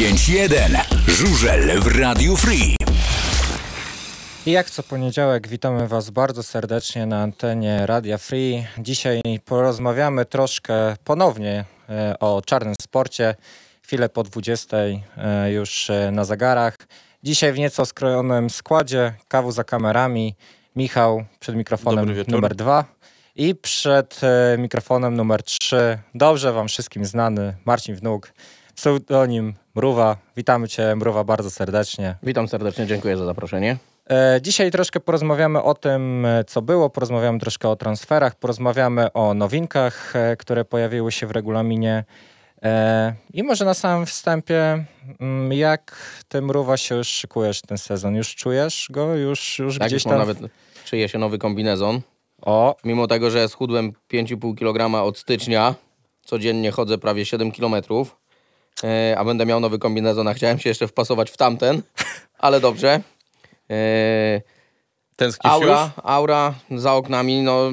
95.1 Żużel w Radiu Free. I jak co poniedziałek witamy Was bardzo serdecznie na antenie Radia Free. Dzisiaj porozmawiamy troszkę ponownie e, o czarnym sporcie. Chwilę po 20 e, już e, na zegarach. Dzisiaj w nieco skrojonym składzie, kawu za kamerami, Michał przed mikrofonem numer dwa i przed mikrofonem numer 3, dobrze Wam wszystkim znany, Marcin Wnuk, pseudonim Mruwa. Witamy Cię Mruwa bardzo serdecznie. Witam serdecznie, dziękuję za zaproszenie. E, dzisiaj troszkę porozmawiamy o tym, e, co było, porozmawiamy troszkę o transferach, porozmawiamy o nowinkach, e, które pojawiły się w regulaminie. I może na samym wstępie, mm, jak ty Mruwa się już szykujesz ten sezon? Już czujesz go? Już, już tak, gdzieś tam? nawet szyję się nowy kombinezon. O. Mimo tego, że schudłem 5,5 kg od stycznia, codziennie chodzę prawie 7 km, a będę miał nowy kombinezon, a chciałem się jeszcze wpasować w tamten, ale dobrze. Eee, Tęsknisz aura, już? aura za oknami no,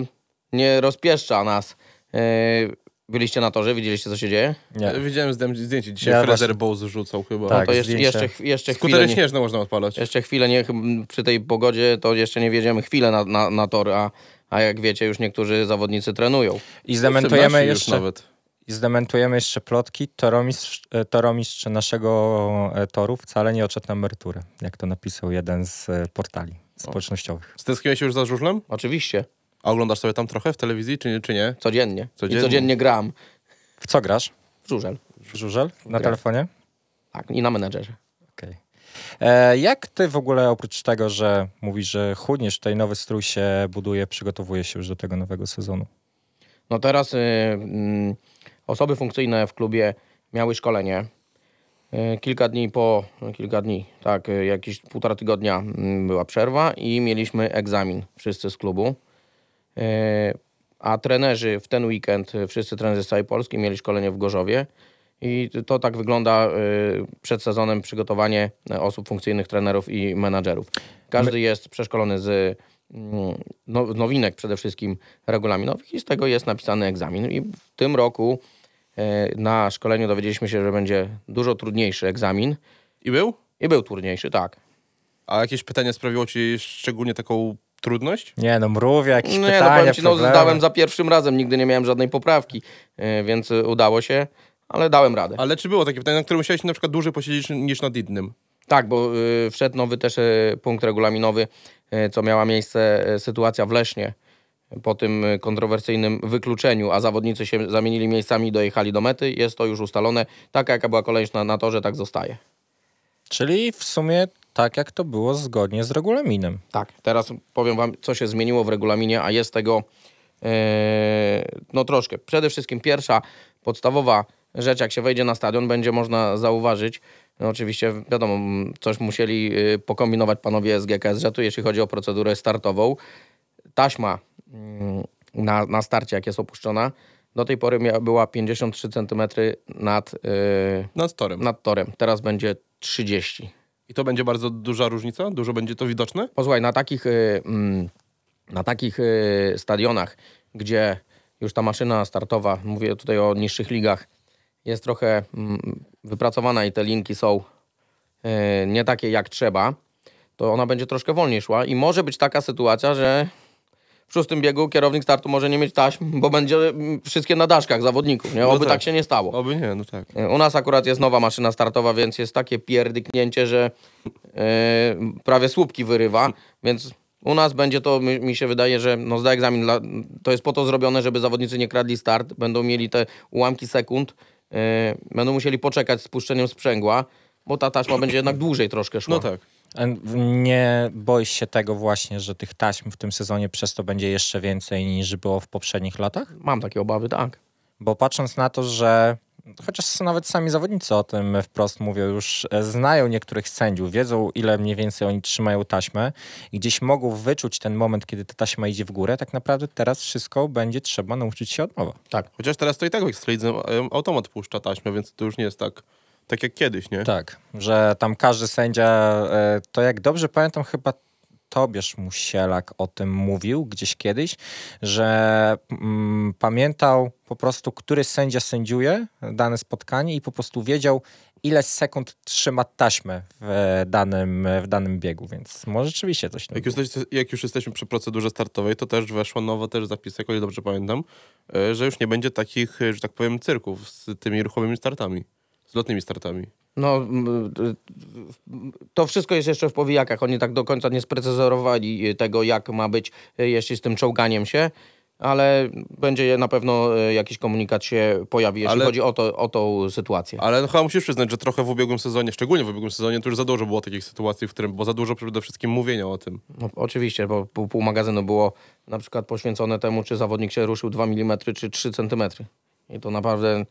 nie rozpieszcza nas. Eee, byliście na torze? Widzieliście, co się dzieje? Nie. Widziałem zdjęcie. Dzisiaj ja Fraser właśnie... Bowes rzucał chyba. Tak, no to jeszcze, jeszcze, jeszcze chwilę... nie, śnieżne można odpalać. Jeszcze chwilę, nie, przy tej pogodzie to jeszcze nie wiedziemy chwilę na, na, na tor, a, a jak wiecie, już niektórzy zawodnicy trenują. I zdementujemy jeszcze... Nawet. I zdementujemy jeszcze plotki. Toromistrz, e, toromistrz naszego e, toru wcale nie odszedł na emeryturę, jak to napisał jeden z e, portali społecznościowych. Stęskniłeś się już za żużlem? Oczywiście. A oglądasz sobie tam trochę w telewizji, czy, czy nie? Codziennie. codziennie. I codziennie gram. W co grasz? W żużel. W żużel? Na Gram. telefonie? Tak, i na menedżerze. Okay. E, jak ty w ogóle oprócz tego, że mówisz, że chudniesz, tutaj nowy strój się buduje, przygotowuje się już do tego nowego sezonu? No teraz... Y, y, Osoby funkcyjne w klubie miały szkolenie. E, kilka dni po, kilka dni, tak, e, jakieś półtora tygodnia była przerwa i mieliśmy egzamin wszyscy z klubu. E, a trenerzy w ten weekend, wszyscy trenerzy z całej Polski mieli szkolenie w Gorzowie. I to tak wygląda przed sezonem przygotowanie osób funkcyjnych, trenerów i menadżerów. Każdy jest przeszkolony z mm, no, nowinek przede wszystkim regulaminowych i z tego jest napisany egzamin. I w tym roku na szkoleniu dowiedzieliśmy się, że będzie dużo trudniejszy egzamin. I był? I był trudniejszy, tak. A jakieś pytanie sprawiło ci szczególnie taką trudność? Nie, no mrówie, jakieś nie, no, pytania, no, ci, no zdałem za pierwszym razem, nigdy nie miałem żadnej poprawki, e, więc udało się, ale dałem radę. Ale czy było takie pytanie, na które musiałeś na przykład dłużej posiedzieć niż nad innym? Tak, bo y, wszedł nowy też y, punkt regulaminowy, y, co miała miejsce sytuacja w Lesznie po tym kontrowersyjnym wykluczeniu, a zawodnicy się zamienili miejscami i dojechali do mety, jest to już ustalone. Taka jaka była kolejność na, na torze, tak zostaje. Czyli w sumie tak jak to było zgodnie z regulaminem. Tak, teraz powiem wam, co się zmieniło w regulaminie, a jest tego yy, no troszkę. Przede wszystkim pierwsza, podstawowa rzecz, jak się wejdzie na stadion, będzie można zauważyć, no oczywiście wiadomo, coś musieli e, pokombinować panowie z GKS tu jeśli chodzi o procedurę startową. Taśma na, na starcie, jak jest opuszczona. Do tej pory miała, była 53 cm nad, yy, nad, torem. nad torem. Teraz będzie 30. I to będzie bardzo duża różnica? Dużo będzie to widoczne? Posłuchaj, na takich, yy, na takich yy, stadionach, gdzie już ta maszyna startowa, mówię tutaj o niższych ligach, jest trochę mm, wypracowana i te linki są yy, nie takie jak trzeba, to ona będzie troszkę wolniej szła i może być taka sytuacja, że w szóstym biegu kierownik startu może nie mieć taśm, bo będzie mm, wszystkie na daszkach zawodników, nie? No Oby no tak. tak. się nie stało. Oby nie, no tak. E, u nas akurat jest nowa maszyna startowa, więc jest takie pierdyknięcie, że yy, prawie słupki wyrywa, więc u nas będzie to, mi, mi, się wydaje, że no zda egzamin, dla, to jest po to zrobione, żeby zawodnicy nie kradli start, będą mieli te ułamki sekund, yy, będą musieli poczekać z puszczeniem sprzęgła, bo ta taśma będzie jednak dłużej troszkę szła. No tak. Nie boisz się tego właśnie, że tych taśm w tym sezonie przez to będzie jeszcze więcej niż było w poprzednich latach? Mam takie obawy, tak. Bo patrząc na to, że chociaż nawet sami zawodnicy o tym wprost mówią, już e, znają niektórych sędziów, wiedzą ile mniej więcej oni trzymają taśmę i gdzieś mogą wyczuć ten moment, kiedy ta taśma idzie w górę, tak naprawdę teraz wszystko będzie trzeba nauczyć się od nowa. Tak, chociaż teraz to i tak w Ekstralidze automat puszcza taśmę, więc to już nie jest tak tak jak kiedyś, nie? Tak, że tam każdy sędzia, e, to jak dobrze pamiętam, chyba Tobiasz Musielak o tym mówił gdzieś kiedyś, że mm, pamiętał po prostu, który sędzia sędziuje dane spotkanie i po prostu wiedział, ile sekund trzyma taśmę w danym, w danym biegu, więc może rzeczywiście coś Jak już, jak już jesteśmy przy procedurze startowej, to też weszło nowo też o ile dobrze pamiętam, e, że już nie będzie takich, e, że tak powiem, cyrków z tymi ruchomymi startami, z lotnymi startami. No, y, to wszystko jest jeszcze w powijakach. Oni tak do końca nie sprecyzowali tego, jak ma być, y, jeśli z tym czołganiem się, ale będzie na pewno y, jakiś komunikat się pojawi, jeśli Ale- chodzi o, to, o tą sytuację. Ale no, chyba musisz przyznać, że trochę w ubiegłym sezonie, szczególnie w ubiegłym sezonie, to już za dużo było takich sytuacji, w którym było za dużo przede wszystkim mówienia o tym. No, oczywiście, bo pół, pół magazynu było na przykład poświęcone temu, czy zawodnik się ruszył 2 mm, czy 3 cm. I to naprawdę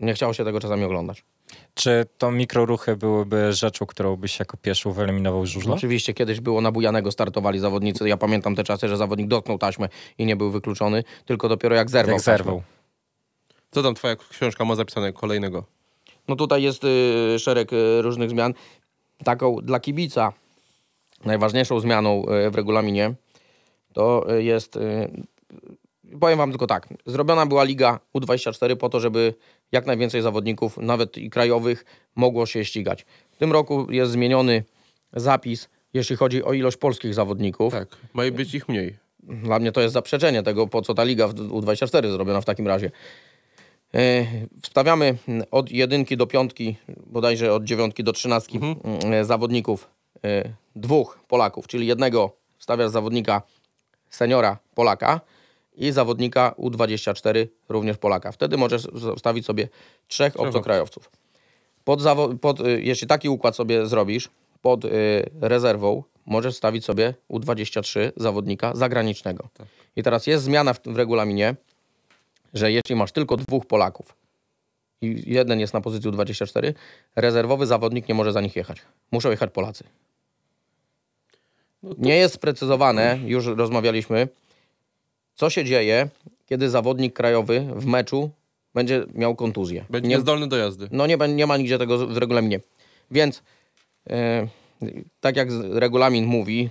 nie chciało się tego czasami oglądać. Czy to mikroruchy byłyby rzeczą, którą byś jako pierwszą wyeliminował z żużla? Oczywiście kiedyś było na Bujanego startowali zawodnicy. Ja pamiętam te czasy, że zawodnik dotknął taśmę i nie był wykluczony, tylko dopiero jak zerwał. Jak taśmę. zerwał. Co tam twoja książka ma zapisane kolejnego? No tutaj jest y, szereg y, różnych zmian. Taką dla kibica najważniejszą zmianą y, w regulaminie to y, jest, y, powiem wam tylko tak, zrobiona była Liga U24 po to, żeby jak najwięcej zawodników, nawet i krajowych, mogło się ścigać. W tym roku jest zmieniony zapis, jeśli chodzi o ilość polskich zawodników. Tak, ma być ich mniej. Dla mnie to jest zaprzeczenie tego, po co ta liga w U24 zrobiona w takim razie. E, Wstawiamy od jedynki do piątki, bodajże od dziewiątki do trzynastki e, zawodników, e, dwóch Polaków, czyli jednego wstawiasz zawodnika seniora Polaka i zawodnika U24 również Polaka. Wtedy możesz zostawić sobie trzech obcokrajowców. Pod pod, y, jeśli taki układ sobie zrobisz, pod y, rezerwą możesz stawić sobie U23 zawodnika zagranicznego. I teraz jest zmiana w, w regulaminie, że jeśli masz tylko dwóch Polaków i jeden jest na pozycji U24, rezerwowy zawodnik nie może za nich jechać. Muszą jechać Polacy. Nie jest sprecyzowane, już rozmawialiśmy, co się dzieje, kiedy zawodnik krajowy w meczu będzie miał kontuzję. Będzie Nie- niezdolny do jazdy. no nie, nie ma nigdzie tego w regulaminie. Więc e, tak jak regulamin mówi,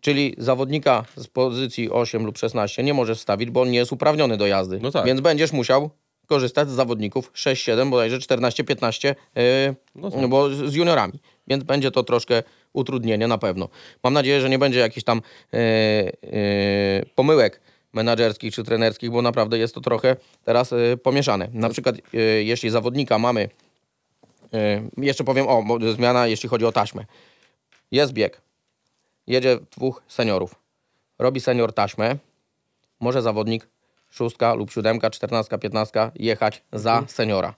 czyli zawodnika z pozycji 8 lub 16 nie możesz stawić, bo on nie jest uprawniony do jazdy. No tak. Więc będziesz musiał korzystać z zawodników 6, 7, bodajże 14, 15, e, No tak. bo z juniorami. Więc będzie to troszkę utrudnienie na pewno. Mam nadzieję, że nie będzie jakichś tam e, e, pomyłek menadżerskich czy trenerskich, bo naprawdę jest to trochę teraz e, pomieszane. Na przykład e, jeśli zawodnika mamy E, Jeszcze powiem, o, zmiana jeśli chodzi o taśmę. Jest bieg. Jedzie dwóch seniorów. Robi senior taśmę. Może zawodnik szóstka lub siódemka, czternastka, piętnastka jechać za seniora.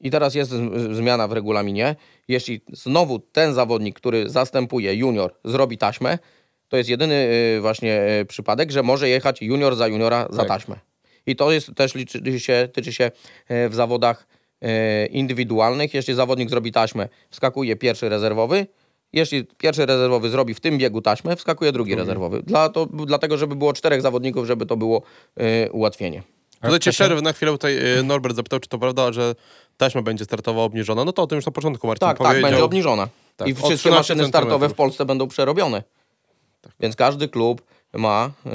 I teraz jest zmiana w regulaminie. Jeśli znowu ten zawodnik, który zastępuje junior, zrobi taśmę, to jest jedyny y, właśnie y, przypadek, że może jechać junior za juniora za Tak. taśmę. I to jest też liczy się, tyczy się y, w zawodach indywidualnych. Jeśli zawodnik zrobi taśmę, wskakuje pierwszy rezerwowy. Jeśli pierwszy rezerwowy zrobi w tym biegu taśmę, wskakuje drugi rezerwowy. Dla to, dlatego, żeby było czterech zawodników, żeby to było y, ułatwienie. Tutaj cię wcześniej- przerwę na chwilę, tutaj Norbert zapytał, czy to prawda, że taśma będzie startowa obniżona. No to o tym już na początku Marcin Tak, tak, powiedział. będzie obniżona. Tak, I wszystkie 13 maszyny startowe w. Polsce będą przerobione. Więc każdy klub ma... yy,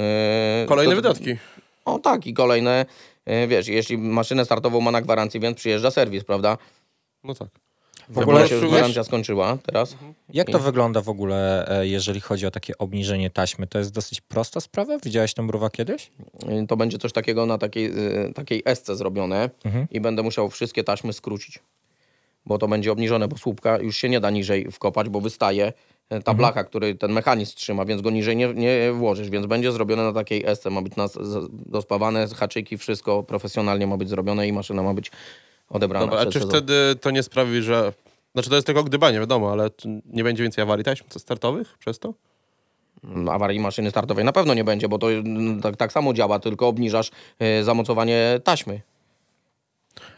Kolejne to- wydatki. O tak, i kolejne, yy, wiesz, jeśli maszynę startową ma na gwarancji, więc przyjeżdża serwis, prawda? No tak. W ogóle się już gwarancja skończyła teraz. Jak to wygląda w ogóle, e, jeżeli chodzi o takie obniżenie taśmy? To jest dosyć prosta sprawa? Widziałeś tą mruwa kiedyś? Yy, To będzie coś takiego na takiej, takiej esce zrobione Mhm. i będę musiał wszystkie taśmy skrócić. Bo to będzie obniżone, bo słupka już się nie da niżej wkopać, bo wystaje yy, ta Mhm. który ten mechanizm trzyma, więc go niżej nie, nie włożysz, więc będzie zrobione na takiej esce, ma być nas, dospawane, haczyki, wszystko profesjonalnie ma być zrobione i maszyna ma być odebrana Dobra, a czy sezon. wtedy to nie sprawi, że... Znaczy to jest tylko gdybanie, wiadomo, ale nie będzie więcej awarii taśm startowych przez to? awarii maszyny startowej na pewno nie będzie, bo to mm, tak, tak samo działa, tylko obniżasz e, zamocowanie taśmy.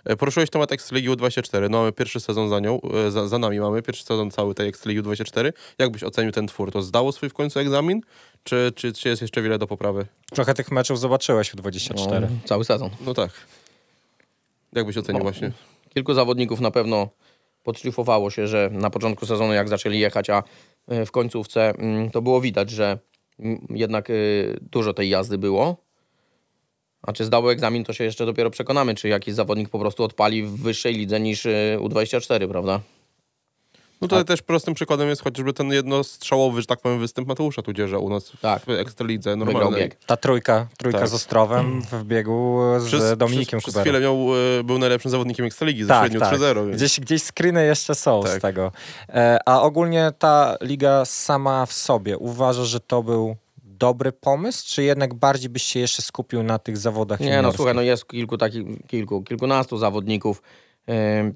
E, Poruszyłeś temat Ekstraligi U24. No mamy pierwszy sezon za nią, e, za, za nami mamy pierwszy sezon cały tej Ekstraligi U24. Jak byś ocenił ten twór? To zdało swój w końcu egzamin? Czy, czy, czy jest jeszcze wiele do poprawy? Trochę tych meczów zobaczyłeś w 24. No, cały sezon. No tak. Jak byś ocenił No. właśnie? Kilku zawodników na pewno podszlifowało się, że na początku sezonu jak zaczęli jechać, a e, w końcówce mm, to było widać, że mm, jednak dużo tej jazdy było. A czy zdał egzamin, to się jeszcze dopiero przekonamy, czy jakiś zawodnik po prostu odpali w wyższej lidze niż y, U24, prawda? No tutaj też prostym przykładem jest chociażby ten jednostrzałowy, że tak powiem, występ Mateusza Tudzierza u nas Tak. w Ekstralidze normalnej. bieg. Ta trójka, trójka Tak. z Ostrowem w biegu z Dominikiem przez, przez chwilę miał, e, był najlepszym zawodnikiem Ekstraligi, ze Tak, średnią tak. 3-0. Więc... Gdzieś, gdzieś screeny jeszcze są z Tak. tego. E, a ogólnie ta liga sama w sobie uważa, że to był dobry pomysł, czy jednak bardziej byś się jeszcze skupił na tych zawodach Nie, no juniorskich? słuchaj, no jest kilku takich, kilku, kilkunastu zawodników, em,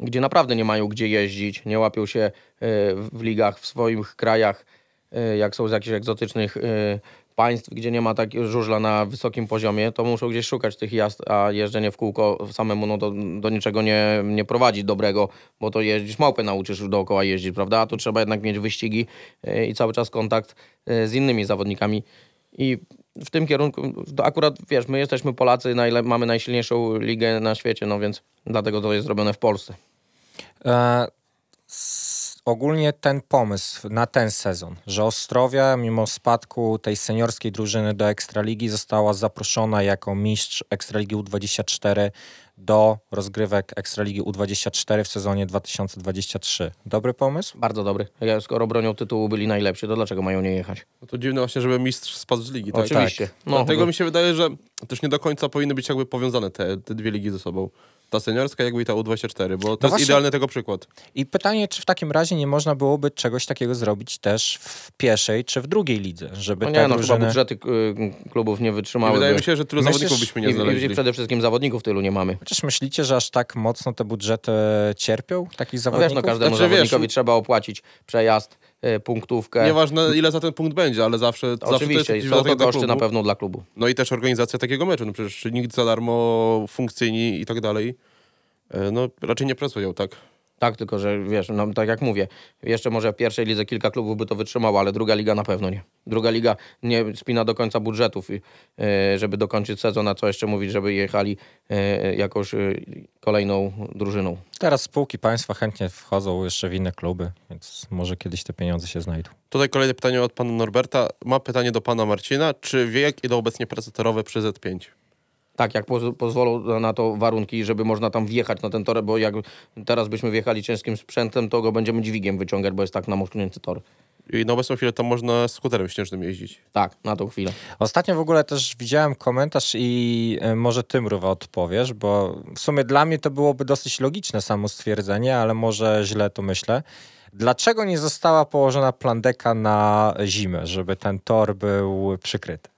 gdzie naprawdę nie mają gdzie jeździć, nie łapią się e, w ligach w swoich krajach, e, jak są z jakichś egzotycznych e, państw, gdzie nie ma takiego żużla na wysokim poziomie, to muszą gdzieś szukać tych jazd, a jeżdżenie w kółko samemu no, do, do niczego nie, nie prowadzi dobrego, bo to jeździsz, małpę nauczysz dookoła jeździć, prawda? A tu trzeba jednak mieć wyścigi e, i cały czas kontakt e, z innymi zawodnikami. I w tym kierunku, akurat wiesz, my jesteśmy Polacy, najle- mamy najsilniejszą ligę na świecie, no więc dlatego to jest zrobione w Polsce. S- ogólnie ten pomysł na ten sezon, że Ostrowia mimo spadku tej seniorskiej drużyny do Ekstraligi została zaproszona jako mistrz Ekstraligi U24 do rozgrywek Ekstraligi U24 w sezonie 2023. Dobry pomysł? Bardzo dobry. Ja, skoro bronią tytułu byli najlepsi, to dlaczego mają nie jechać? No to dziwne właśnie, żeby mistrz spadł z ligi. Tak? Oczywiście. No, Dlatego mi się wydaje, że też nie do końca powinny być jakby powiązane te, te dwie ligi ze sobą. Ta seniorska jakby i ta U24, bo to jest właśnie- idealny tego przykład. I pytanie, czy w takim razie nie można byłoby czegoś takiego zrobić też w pierwszej czy w drugiej lidze, żeby no te nie, no chyba drużyny... budżety y, klubów nie I wytrzymały. wydaje mi się, że tylu Myślisz- zawodników byśmy nie I, i, znaleźli. I przede wszystkim zawodników tylu nie mamy. Chociaż myślicie, że aż tak mocno te budżety cierpią takich No wiesz, zawodników? no każdemu Znaczy, wiesz, zawodnikowi trzeba opłacić przejazd, punktówkę. Nieważne ile za ten punkt będzie, ale zawsze, zawsze to jest Oczywiście, są to koszty na pewno dla klubu. No i też organizacja takiego meczu. No przecież nikt za darmo funkcyjni i tak dalej. e, No raczej nie pracują, tak? Tak, tylko że wiesz, no, tak jak mówię, jeszcze może w pierwszej lidze kilka klubów by to wytrzymało, ale druga liga na pewno nie. Druga liga nie spina do końca budżetów, i, e, żeby dokończyć sezon, a co jeszcze mówić, żeby jechali e, jakąś e, kolejną drużyną. Teraz spółki państwa chętnie wchodzą jeszcze w inne kluby, więc może kiedyś te pieniądze się znajdą. Tutaj kolejne pytanie od pana Norberta. Ma pytanie do pana Marcina. Czy wie, jak idą obecnie prace torowe przy Z5? Tak, jak poz pozwolą na to warunki, żeby można tam wjechać na ten tor, bo jak teraz byśmy wjechali ciężkim sprzętem, to go będziemy dźwigiem wyciągać, bo jest tak namocznięty tor. I na obecną chwilę tam można skuterem śnieżnym jeździć. Tak, na tą chwilę. Ostatnio w ogóle też widziałem komentarz i e, może ty, Mruwa, odpowiesz, bo w sumie dla mnie to byłoby dosyć logiczne samo stwierdzenie, ale może źle to myślę. Dlaczego nie została położona plandeka na zimę, żeby ten tor był przykryty?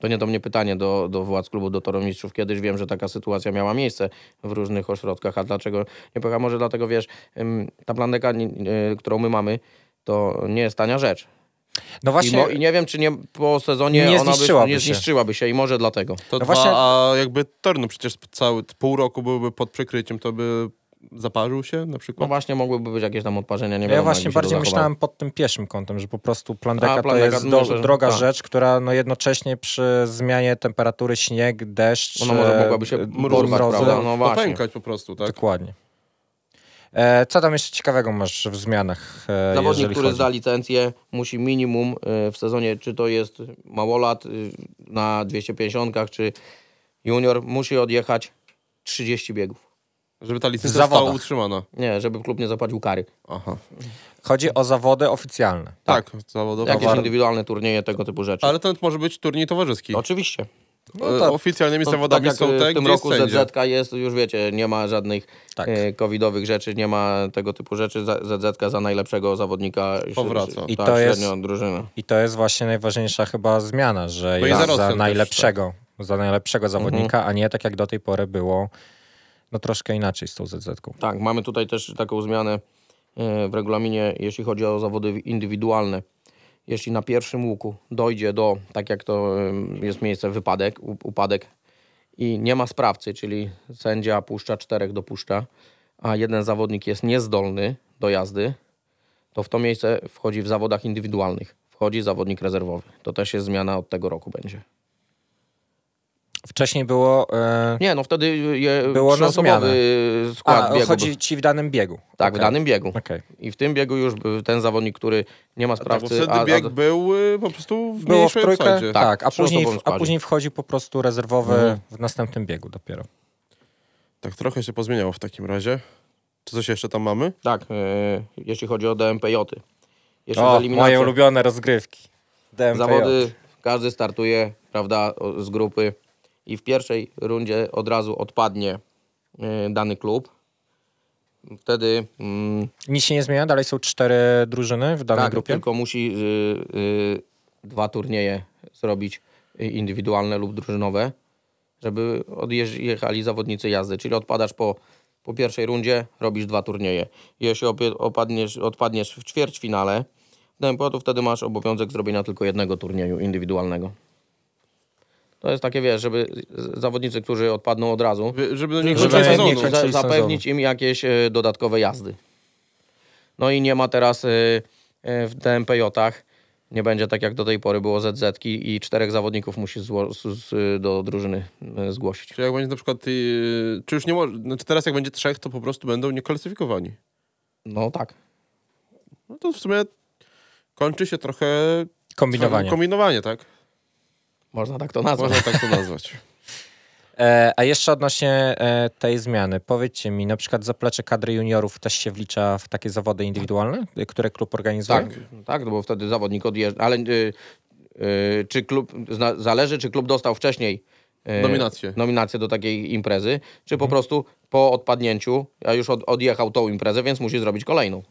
To nie do mnie pytanie do, do władz klubu, do Toromistrzów. Kiedyś wiem, że taka sytuacja miała miejsce w różnych ośrodkach, a dlaczego nie pojechał? Może dlatego, wiesz, ta plandeka, y, którą my mamy, to nie jest tania rzecz. No I, właśnie, mo, I nie wiem, czy nie po sezonie Nie ona zniszczyłaby by, nie się. zniszczyłaby się i może dlatego. To No dwa, właśnie- a jakby tor, no przecież cały pół roku byłby pod przykryciem, to by zaparzył się na No przykład. właśnie mogłyby być jakieś tam odparzenia, nie ja wiadomo, właśnie bardziej myślałem pod tym pierwszym kątem, że po prostu plandeka, A, plandeka, to jest do, że droga tak. rzecz, która no jednocześnie przy zmianie temperatury śnieg, deszcz, Ona może e, mogłaby się e, porwać, mrozy. prawda? No właśnie. Popękać po prostu, tak? Dokładnie. E, co tam jeszcze ciekawego masz w zmianach? E, Zawodnik, który chodzi? zda licencję, musi minimum y, w sezonie, czy to jest małolat y, na 250, czy junior, musi odjechać 30 biegów. Żeby ta licencja została utrzymana. Nie, żeby klub nie zapłacił kary. Aha. Chodzi o zawody oficjalne. Tak, zawodowo. Jakieś indywidualne turnieje, tego typu rzeczy. Ale to może być turniej towarzyski. Oczywiście. No E, tak. Oficjalnymi No, zawodami tak jak są y, te, w tym jest roku sędzia. ZZK jest, już wiecie, nie ma żadnych Tak. e, covidowych rzeczy, nie ma tego typu rzeczy. ZZK za najlepszego zawodnika Powraca. I tak, to jest-. I to jest właśnie najważniejsza chyba zmiana, że No jest za Rosjan też, najlepszego, za najlepszego Mhm. zawodnika, a nie tak jak do tej pory było no troszkę inaczej z tą ZZ-ką. Tak, mamy tutaj też taką zmianę e, w regulaminie, jeśli chodzi o zawody indywidualne. Jeśli na pierwszym łuku dojdzie do, tak jak to jest miejsce, wypadek, upadek i nie ma sprawcy, czyli sędzia puszcza, czterech dopuszcza, a jeden zawodnik jest niezdolny do jazdy, to w to miejsce wchodzi w zawodach indywidualnych. Wchodzi zawodnik rezerwowy. To też jest zmiana od tego roku będzie. Wcześniej było... E, Nie, no wtedy je, Było na trzyosobowy skład a, biegu. chodzi ci w danym biegu. Tak, w Okej. danym biegu. Okej. I w tym biegu już ten zawodnik, który nie ma Tak, bo sprawcy. wtedy a- a- bieg był y, po prostu w Było w trójkę, obsadzie. tak, Tak, a, w później, trzyosobowym a później wchodził po prostu rezerwowy Mhm. w następnym biegu dopiero. Tak, trochę się pozmieniało w takim razie. Czy coś jeszcze tam mamy? Tak, e, jeśli chodzi o DMPJ. Jeszcze O, moje ulubione rozgrywki. DMPJ. Zawody, każdy startuje, prawda, z grupy i w pierwszej rundzie od razu odpadnie e, dany klub. Wtedy mm, Nic się nie zmienia, dalej są cztery drużyny w danej tak, grupie. tylko musi y, y, dwa turnieje zrobić indywidualne lub drużynowe, żeby odjechali zawodnicy jazdy. Czyli odpadasz po, po pierwszej rundzie, robisz dwa turnieje. Jeśli opadniesz, odpadniesz w ćwierćfinale, to wtedy masz obowiązek zrobienia tylko jednego turnieju indywidualnego. To jest takie, wiesz, żeby zawodnicy, którzy odpadną od razu, Wy- Żeby do nich Żeby kończyć nie sezonu. zapewnić im jakieś e, dodatkowe jazdy. No i nie ma teraz e, e, w DMPJ-ach, nie będzie tak jak do tej pory było ZZ-ki i czterech zawodników musi zło- z, z, do drużyny zgłosić. Czy jak będzie na przykład, czy już nie może, znaczy teraz jak będzie trzech, to po prostu będą nieklasyfikowani. No tak. No to w sumie kończy się trochę Kombinowanie. kombinowanie, tak? Można tak to nazwać. Można tak to nazwać. E, a jeszcze odnośnie e, tej zmiany. Powiedzcie mi, na przykład zaplecze kadry juniorów też się wlicza w takie zawody indywidualne, które klub organizuje? Tak, tak, no bo wtedy zawodnik odjeżdża. Ale y, y, czy klub, zna, zależy, czy klub dostał wcześniej Nominację. nominację do takiej imprezy, czy po prostu po odpadnięciu, a już od, odjechał tą imprezę, więc musi zrobić kolejną.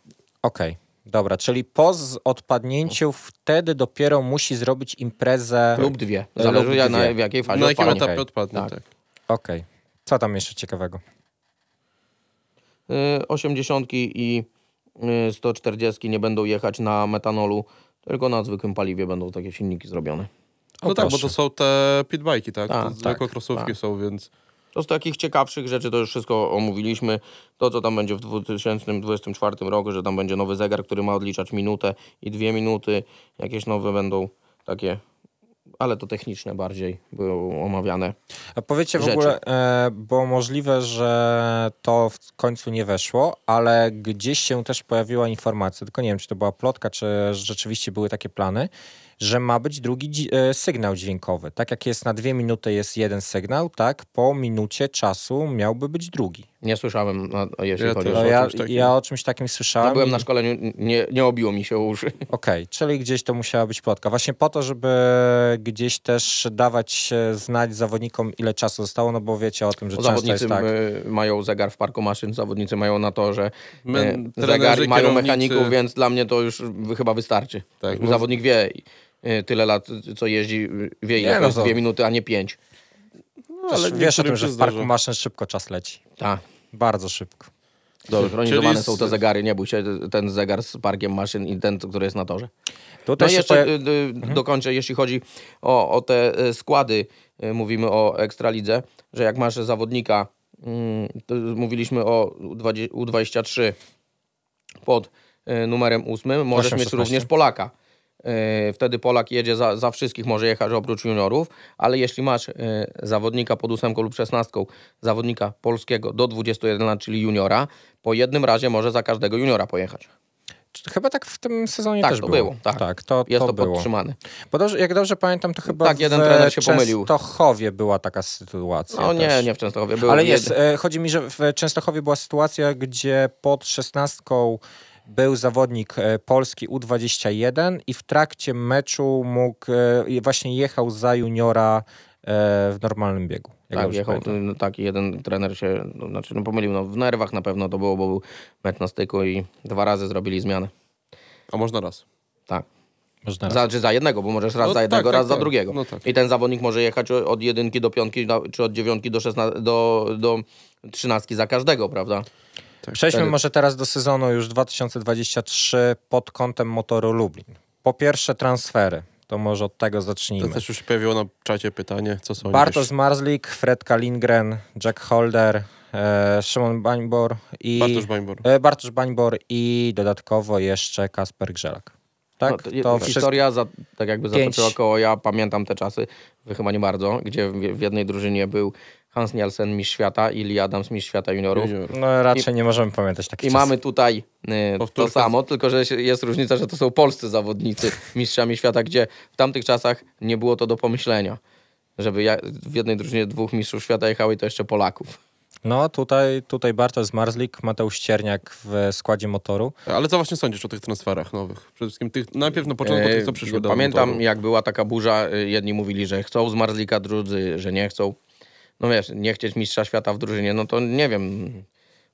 Okej, dobra, czyli po odpadnięciu wtedy dopiero musi zrobić imprezę. Lub dwie. Lub Zależy dwie. na, w jakiej fazie Na jakim odpadnie. etapie odpadnie, Tak. tak. Okej. Co tam jeszcze ciekawego? Y, 80 i y, 140 nie będą jechać na metanolu, tylko na zwykłym paliwie będą takie silniki zrobione. O, No tak, bo proszę. to są te pitbajki, tak? Tak, tak, krosówki tak. są, więc... To z takich ciekawszych rzeczy to już wszystko omówiliśmy. To, co tam będzie w 2024 roku, że tam będzie nowy zegar, który ma odliczać minutę i dwie minuty. Jakieś nowe będą takie, ale to techniczne bardziej były omawiane. A powiedzcie w rzeczy. ogóle, e, bo możliwe, że to w końcu nie weszło, ale gdzieś się też pojawiła informacja, tylko nie wiem, czy to była plotka, czy rzeczywiście były takie plany, że ma być drugi e, sygnał dźwiękowy. Tak jak jest na dwie minuty jest jeden sygnał, tak po minucie czasu miałby być drugi. Nie słyszałem, na, jeśli Ja chodzi o... No o ja, czymś takim. ja o czymś takim słyszałem. Ja byłem i- na szkoleniu, nie, nie obiło mi się uszy. Okej, czyli gdzieś to musiała być plotka. Właśnie po to, żeby gdzieś też dawać znać zawodnikom, ile czasu zostało, no bo wiecie o tym, że często zawodnicy jest tak. y, mają zegar w parku maszyn, zawodnicy mają na torze My, e, trenerzy, zegar mają kierownicy- mechaników, więc dla mnie to już chyba wystarczy. Tak, no- Zawodnik wie y, tyle lat, co jeździ, y, wie ile Nie, to no to- dwie minuty, a nie pięć. No, ale wiesz o tym, że w parku maszyn szybko czas leci. Tak. Bardzo szybko. Synchronizowane czyli są te zegary, nie bój się, ten zegar z parkiem maszyn i ten, który jest na torze. No Tutaj i się jeszcze poja- y, y, dokończę, jeśli chodzi o, o te y, składy, y, mówimy o Ekstralidze, że jak masz zawodnika, mm, to mówiliśmy o U20 U23 pod y, numerem 8, możesz Osiem, mieć 16. również Polaka. Y, Wtedy Polak jedzie za, za wszystkich, może jechać oprócz juniorów, ale jeśli masz y, zawodnika pod 8 lub 16, zawodnika polskiego do 21 lat, czyli juniora, po jednym razie może za każdego juniora pojechać. Chyba tak w tym sezonie Tak, też to było. było, tak. tak to, Jest to to było. podtrzymane. Bo dobrze, jak dobrze pamiętam, to chyba Tak, jeden w trener się pomylił. Częstochowie była taka sytuacja No nie, też. nie w Częstochowie. Był Ale jest, e, chodzi mi, że w Częstochowie była sytuacja, gdzie pod szesnastką był zawodnik e, polski U21 i w trakcie meczu mógł, e, właśnie jechał za juniora e, w normalnym biegu. Tak, jechał no, taki jeden trener się, no, znaczy no, pomylił, no, w nerwach na pewno to było, bo był mecz na styku i dwa razy zrobili zmianę. A można raz. Tak. Można raz. Za, czy za jednego, bo możesz raz No za jednego, tak, tak, raz za tak. drugiego. No tak. I ten zawodnik może jechać od jedynki do piątki, czy od dziewiątki do, szesna- do, do trzynastki za każdego, prawda? Przejdźmy wtedy- może teraz do sezonu już 2023 pod kątem motoru Lublin. Po pierwsze transfery, to może od tego To zacznijmy. też już się pojawiło na czacie pytanie, co sądzisz? Bartosz Marzlik, Fred Kalingren, Jack Holder, e, Szymon Bańbor i... Bartosz Bańbor. E, Bartosz Bańbor i dodatkowo jeszcze Kasper Grzelak. tak? No, to, to to wszystko- historia za, tak jakby Pięć. zatoczyła koło, ja pamiętam te czasy, wy chyba nie bardzo, gdzie w, w jednej drużynie był Hans Nielsen, mistrz świata i Lee Adams, mistrz świata juniorów. Junior. No raczej nie możemy pamiętać takich I czasów. mamy tutaj y, to samo, tylko że jest różnica, że to są polscy zawodnicy mistrzami świata, gdzie w tamtych czasach nie było to do pomyślenia. Żeby ja, w jednej drużynie dwóch mistrzów świata jechały i to jeszcze Polaków. No tutaj, tutaj Bartosz Marzlik, Mateusz Cierniak w składzie motoru. Ale co właśnie sądzisz o tych transferach nowych? Przede wszystkim tych, najpierw na początku tych, co przyszły do Pamiętam, motoru. jak była taka burza, y, jedni mówili, że chcą z Marzlika, drudzy, że nie chcą. No wiesz, nie chcieć mistrza świata w drużynie, no to nie wiem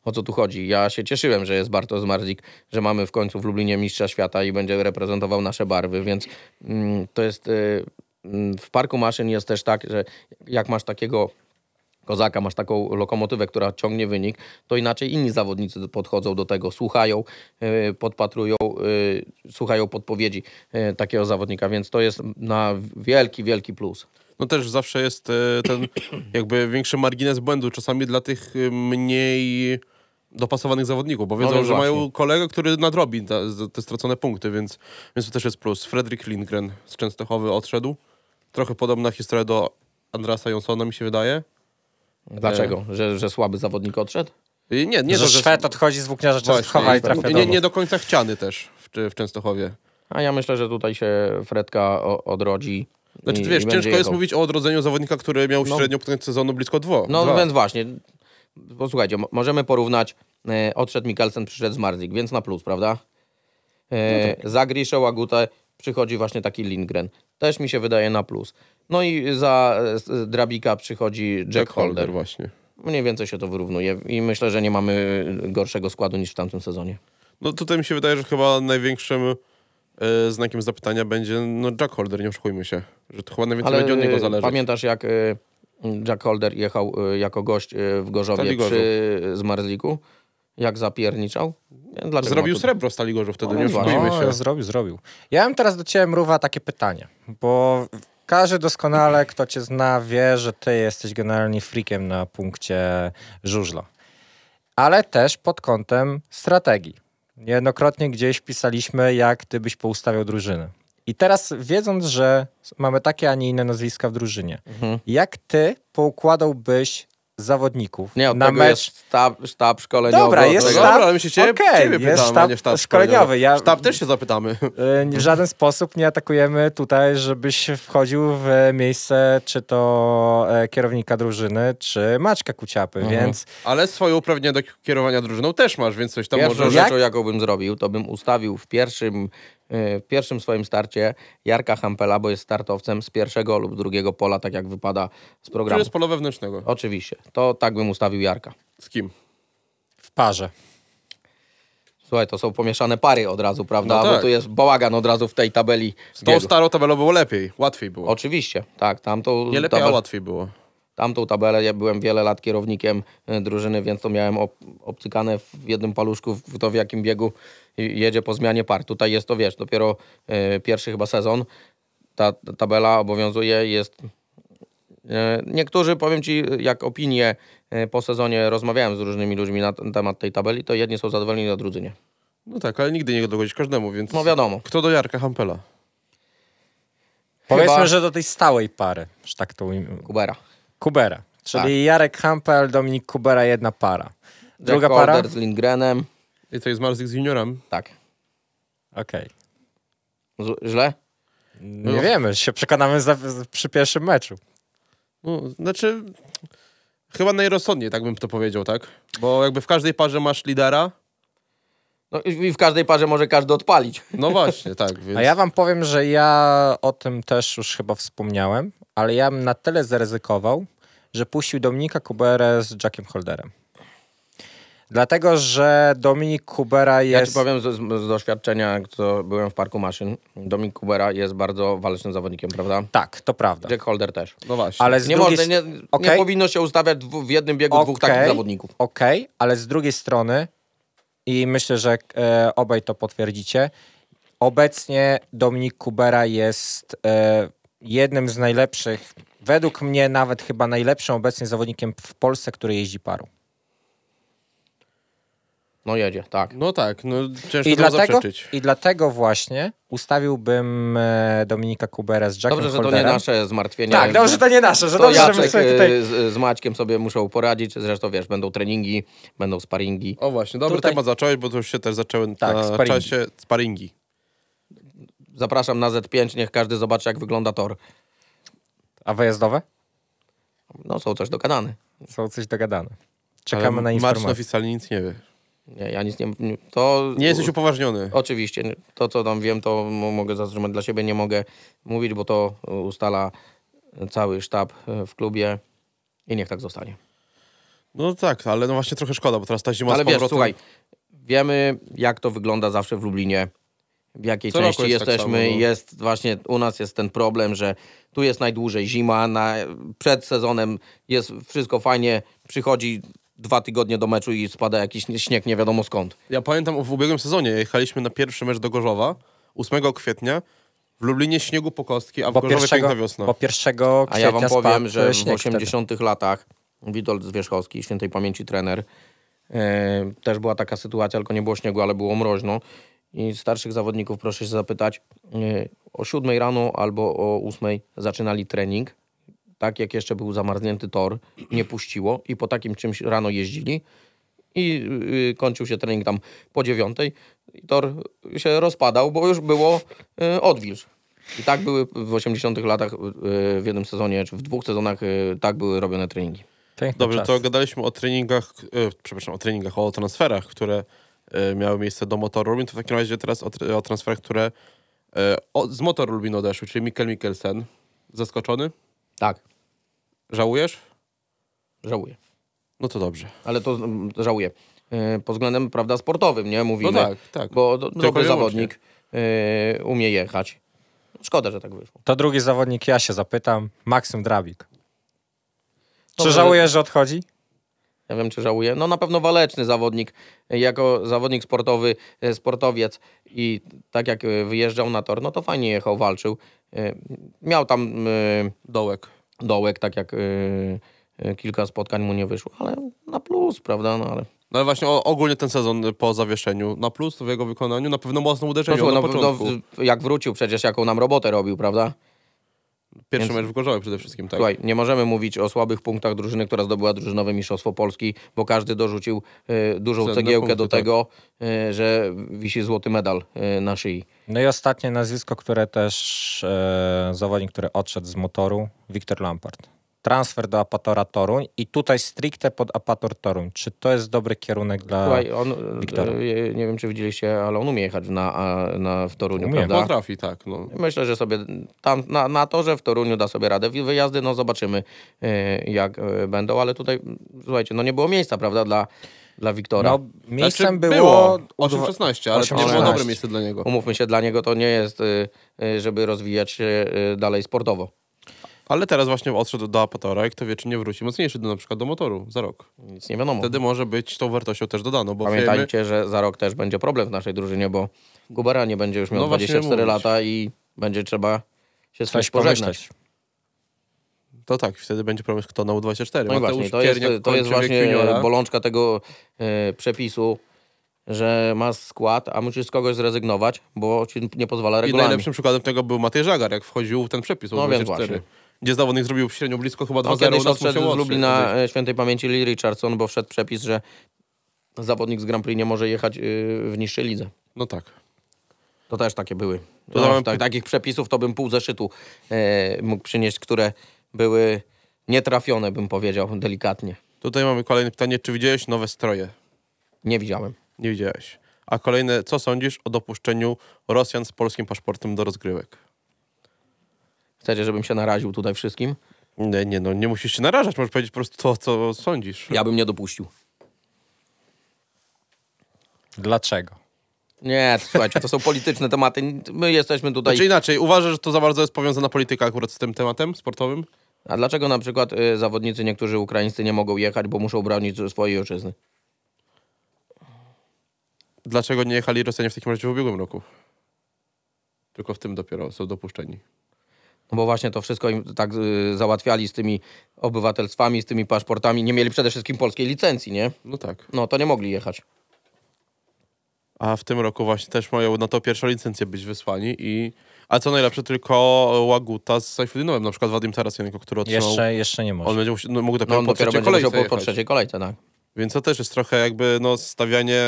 o co tu chodzi. Ja się cieszyłem, że jest Bartosz Marzlik, że mamy w końcu w Lublinie mistrza świata i będzie reprezentował nasze barwy, więc mm, to jest... Y, mm, w parku maszyn jest też tak, że jak masz takiego kozaka, masz taką lokomotywę, która ciągnie wynik, to inaczej inni zawodnicy podchodzą do tego, słuchają, yy, podpatrują, yy, słuchają podpowiedzi yy, takiego zawodnika, więc to jest na wielki, wielki plus. No też zawsze jest e, ten jakby większy margines błędu czasami dla tych e, mniej dopasowanych zawodników, bo wiedzą, No że mają kolegę, który nadrobi te, te stracone punkty, więc, więc to też jest plus. Fredrik Lindgren z Częstochowy odszedł. Trochę podobna historia do Andrasa Jonsona mi się wydaje. Dlaczego? Że, że słaby zawodnik odszedł? Nie, nie że to, że... Szwed odchodzi z włókniarza. Częstochowa i trafia nie, do nie, do końca chciany też w, w Częstochowie. A ja myślę, że tutaj się Fredka o, odrodzi. Znaczy, i, wiesz, i ciężko jest mówić o odrodzeniu zawodnika, który miał No. średnio pod koniec sezonu blisko dwo. No dwa. więc właśnie, posłuchajcie, mo- możemy porównać, e, odszedł Mikkelsen, przyszedł z Marzik, więc na plus, prawda? E, Za Griszę Łagutę przychodzi właśnie taki Lindgren, też mi się wydaje na plus. No i za Drabika przychodzi Jack, Holder. właśnie. Mniej więcej się to wyrównuje i myślę, że nie mamy gorszego składu niż w tamtym sezonie. No tutaj mi się wydaje, że chyba największym e, znakiem zapytania będzie no Jack Holder, nie oszukujmy się. Że to chyba najwięcej będzie od niego e, zależeć. pamiętasz jak e, Jack Holder jechał jako gość w Gorzowie Stali Gorzów. przy Zmarzliku? Jak zapierniczał? Dlaczego Zrobił tu- srebro w Stali Gorzów wtedy, No nie oszukujmy się. No, zrobił, zrobił. Ja mam teraz do ciebie, Mrówa, takie pytanie, bo każdy doskonale, kto cię zna, wie, że ty jesteś generalnie freakiem na punkcie żużla. Ale też pod kątem strategii. Niejednokrotnie gdzieś pisaliśmy, jak ty byś poustawiał drużynę. I teraz wiedząc, że mamy takie, a nie inne nazwiska w drużynie, Mhm. jak ty poukładałbyś zawodników Nie, od na tego mecz jest sztab, sztab szkoleniowy. Dobra, jest tego- sztab- dobra, ale my się ciebie, Okej, ciebie jest pytamy, sztab sztab szkoleniowy. Ja- Sztab też się zapytamy. Y, W żaden sposób nie atakujemy tutaj, żebyś wchodził w miejsce czy to e, kierownika drużyny, czy Maćka Kuciapy, Mhm. więc Ale swoje uprawnienia do kierowania drużyną też masz, więc coś tam Pierwszą może... Jak- rzeczą, jaką bym zrobił, to bym ustawił w pierwszym, w pierwszym swoim starcie Jarka Hampela, bo jest startowcem z pierwszego lub drugiego pola, tak jak wypada z Czy programu. jest pole wewnętrznego? Oczywiście. To tak bym ustawił Jarka. Z kim? w parze. Słuchaj, to są pomieszane pary od razu, prawda? No tak. Bo tu jest bałagan od razu w tej tabeli. Z tą starą tabelą było lepiej, łatwiej było. Oczywiście, tak. Tamtą, Nie lepiej, a tabel- łatwiej było. Tamtą tabelę. Ja byłem wiele lat kierownikiem e, drużyny, więc to miałem ob, obcykane w jednym paluszku, w to w jakim biegu jedzie po zmianie par. Tutaj jest to, wiesz, dopiero e, pierwszy chyba sezon. Ta, ta tabela obowiązuje, jest... E, niektórzy, powiem Ci, jak opinie po sezonie rozmawiałem z różnymi ludźmi na temat tej tabeli, to jedni są zadowoleni, a drudzy nie. No tak, ale nigdy nie dogodzisz każdemu, więc... No wiadomo. Kto do Jarka Hampela? Powiedzmy, Chyba- że do tej stałej pary, że tak to ujmę. Kubera. Kubera, czyli Tak. Jarek Hampel, Dominik Kubera, jedna para. Jack Druga para? Calder z Lindgrenem. I to jest Marzik z juniorem. Tak. Okej. Z, źle? Nie wiemy, się przekonamy za, przy pierwszym meczu. No, znaczy, chyba najrozsądniej, tak bym to powiedział, tak? Bo jakby w każdej parze masz lidera, No i i w każdej parze może każdy odpalić. no właśnie, tak, więc... A ja wam powiem, że ja o tym też już chyba wspomniałem, ale ja bym na tyle zaryzykował, że puścił Dominika Kuberę z Jackiem Holderem. Dlatego, że Dominik Kubera Ja jest... ci powiem z, z, doświadczenia, jak to byłem w parku maszyn. Dominik Kubera jest bardzo walecznym zawodnikiem, prawda? Tak, to prawda. Jack Holder też. No właśnie. Ale z Nie, drugiej można, s- nie, Okej. nie powinno się ustawiać dwu, w jednym biegu dwóch takich zawodników. Okej, ale z drugiej strony i myślę, że e, obaj to potwierdzicie, obecnie Dominik Kubera jest e, jednym z najlepszych, według mnie nawet chyba najlepszym obecnie zawodnikiem w Polsce, który jeździ parą. No jedzie, tak. No tak, no ciężko I dlatego, zaprzeczyć. I dlatego właśnie ustawiłbym e, Dominika Kubera z Jackiem Dobrze, że to nie Holderem. nasze zmartwienie. Tak, dobrze, że to nie nasze, że To dobrze, że Jacek sobie y, tutaj... z, z Maćkiem sobie muszą poradzić. Zresztą wiesz, będą treningi, będą sparingi. O właśnie, dobry Tutaj- temat zacząłeś, bo to już się też zaczęły Tak, na sparingi. czasie sparingi. Zapraszam na Z5, niech każdy zobaczy, jak wygląda tor. A wyjazdowe? No, są coś dogadane. Są coś dogadane. Czekamy Ale na Marcin informacje. oficjalnie nic nie wie. Nie, ja nic nie... To, Nie jesteś upoważniony. Oczywiście. To, co tam wiem, to mogę zatrzymać dla siebie. Nie mogę mówić, bo to y, ustala cały sztab y, w klubie i niech tak zostanie. No tak, ale no właśnie trochę szkoda, bo teraz ta zima Ale z wiesz, powrotem... słuchaj, wiemy, jak to wygląda zawsze w Lublinie. W jakiej Co części jest tak jesteśmy. samo, no. Jest właśnie, u nas jest ten problem, że tu jest najdłużej zima, na, przed sezonem jest wszystko fajnie, przychodzi dwa tygodnie do meczu i spada jakiś śnieg nie wiadomo skąd. Ja pamiętam w ubiegłym sezonie jechaliśmy na pierwszy mecz do Gorzowa 8 kwietnia. W Lublinie śniegu po kostki, a w Bo Gorzowie pierwszego, piękna wiosna. bo pierwszego A ja wam powiem, że w śnieg wtedy. 80 latach Witold Zwierzchowski, świętej pamięci trener, e, też była taka sytuacja, tylko nie było śniegu, ale było mroźno. I starszych zawodników proszę się zapytać, e, o 7 rano albo o 8 zaczynali trening, tak jak jeszcze był zamarznięty tor, nie puściło i po takim czymś rano jeździli i y, kończył się trening tam po dziewiątej i tor się rozpadał, bo już było y, odwilż. I tak były w 80 latach y, w jednym sezonie, czy w dwóch sezonach y, tak były robione treningi. Piękny Dobrze, czas. to gadaliśmy o treningach, e, przepraszam, o treningach, o transferach, które miały miejsce do Motoru Lublin. To w takim razie teraz o, o transferach, które e, o, z Motoru Lublin odeszły, czyli Mikkel Mikkelsen. Zaskoczony? Tak, Żałujesz? żałuję. No to dobrze. Ale to żałuję. Y, Pod względem, prawda, sportowym, nie? Mówimy. No tak, tak. Bo do, dobry zawodnik y, umie jechać. Szkoda, że tak wyszło. To drugi zawodnik, ja się zapytam. Maksym Drabik. Czy Dobrze, żałujesz, że odchodzi? Ja wiem, czy żałuję. No na pewno waleczny zawodnik. Jako zawodnik sportowy, e, sportowiec i tak jak e, wyjeżdżał na tor, no to fajnie jechał, walczył. E, Miał tam Dołek. dołek, tak jak kilka spotkań mu nie wyszło, ale na plus, prawda? No ale No ale właśnie o, ogólnie ten sezon po zawieszeniu na plus w jego wykonaniu na pewno mocno no, uderzenie słuchaj, na no, no, początku. w- jak wrócił przecież, jaką nam robotę robił, prawda? Pierwszy więc- mecz w Gorzowie przede wszystkim, tak. Słuchaj, nie możemy mówić o słabych punktach drużyny, która zdobyła drużynowe mistrzostwo Polski, bo każdy dorzucił e, dużą Cenne cegiełkę punkty, do tak. tego, e, że wisi złoty medal e, na szyi. No i ostatnie nazwisko, które też zawodnik, który odszedł z motoru, Wiktor Lampard. Transfer do Apatora Toruń i tutaj stricte pod Apator Toruń. Czy to jest dobry kierunek dla... Słuchaj, on, Wiktora. e, nie wiem czy widzieliście, ale on umie jechać na, na, w Toruniu, Umie. prawda? Potrafi, tak. No. Myślę, że sobie tam na, na torze w Toruniu da sobie radę. Wy- Wyjazdy, no zobaczymy e, jak e, będą, ale tutaj, słuchajcie, no nie było miejsca, prawda, dla, dla Wiktora. No, miejscem Znaczy, było... 8-16, ale to nie było 8-16. dobre miejsce dla niego. Umówmy się, dla niego to nie jest, e, e, żeby rozwijać się e, dalej sportowo. Ale teraz właśnie odszedł do Apatora i kto wie, czy nie wróci mocniejszy do, na przykład do motoru za rok. Nic nie wiadomo. Wtedy może być tą wartością też dodano, bo wiemy, Pamiętajcie, że za rok też będzie problem w naszej drużynie, bo Gubera nie będzie już miał No właśnie 24 mówić. lata i będzie trzeba się Coś pożegnać. to tak, wtedy będzie problem, kto na U24. No i właśnie, to jest, to jest właśnie juniora. bolączka tego e, przepisu, że masz skład, a musisz z kogoś zrezygnować, bo ci nie pozwala I regulamin. najlepszym przykładem tego był Matej Żagar, jak wchodził w ten przepis No więc U24. właśnie. Gdzie zawodnik zrobił średnio blisko chyba 2-0, On kiedyś odszedł z Lublina e, świętej pamięci Lee Richardson, bo wszedł przepis, że zawodnik z Grand Prix nie może jechać e, w niższej lidze. No tak. To też takie były. To No, dałem- tak, takich przepisów to bym pół zeszytu e, mógł przynieść, które były nietrafione, bym powiedział delikatnie. Tutaj mamy kolejne pytanie, czy widziałeś nowe stroje? Nie widziałem. Nie widziałeś. A kolejne, co sądzisz o dopuszczeniu Rosjan z polskim paszportem do rozgrywek? Chcecie, żebym się naraził tutaj wszystkim? Nie, nie, no nie musisz się narażać, możesz powiedzieć po prostu to, co sądzisz. Ja bym nie dopuścił. Dlaczego? Nie, słuchajcie, to są polityczne tematy. My jesteśmy tutaj. Znaczy inaczej, uważasz, że to za bardzo jest powiązana polityka akurat z tym tematem sportowym? A dlaczego na przykład y, zawodnicy niektórzy ukraińscy nie mogą jechać, bo muszą bronić swojej ojczyzny? Dlaczego nie jechali Rosjanie w takim razie w ubiegłym roku? Tylko w tym dopiero są dopuszczeni. No bo właśnie to wszystko im tak y, załatwiali z tymi obywatelstwami, z tymi paszportami. Nie mieli przede wszystkim polskiej licencji, nie? No tak. No to nie mogli jechać. A w tym roku właśnie też mają na to pierwszą licencję być wysłani i... A co najlepsze, tylko Łaguta z Saifuddinowem, na przykład Wadim Tarasenko, który otrzymał... Jeszcze, jeszcze nie może. On będzie musi, no, mógł No dopiero on po dopiero trzeciej będzie musiał kolejce po, po jechać. trzeciej kolejce, tak. Więc to też jest trochę jakby no, stawianie.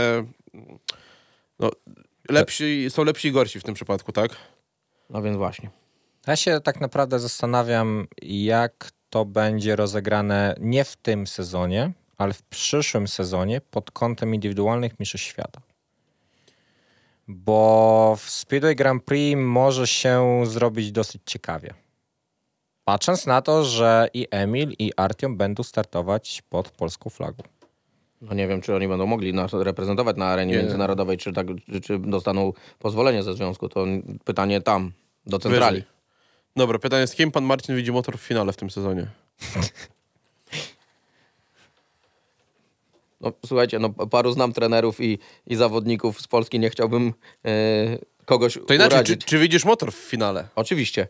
No, lepsi, są lepsi i gorsi w tym przypadku, tak? No więc właśnie. Ja się tak naprawdę zastanawiam, jak to będzie rozegrane nie w tym sezonie, ale w przyszłym sezonie pod kątem indywidualnych mistrzostw świata. Bo w Speedway Grand Prix może się zrobić dosyć ciekawie. Patrząc na to, że i Emil, i Artiom będą startować pod polską flagą. No nie wiem, czy oni będą mogli nas reprezentować na arenie Nie. międzynarodowej, czy, tak, czy, czy dostaną pozwolenie ze związku. To pytanie tam, do centrali. Wyżej. Dobra, pytanie, z kim pan Marcin widzi motor w finale w tym sezonie? No, słuchajcie, no, paru znam trenerów i, i zawodników z Polski, nie chciałbym e, kogoś To inaczej, czy, czy widzisz motor w finale? Oczywiście,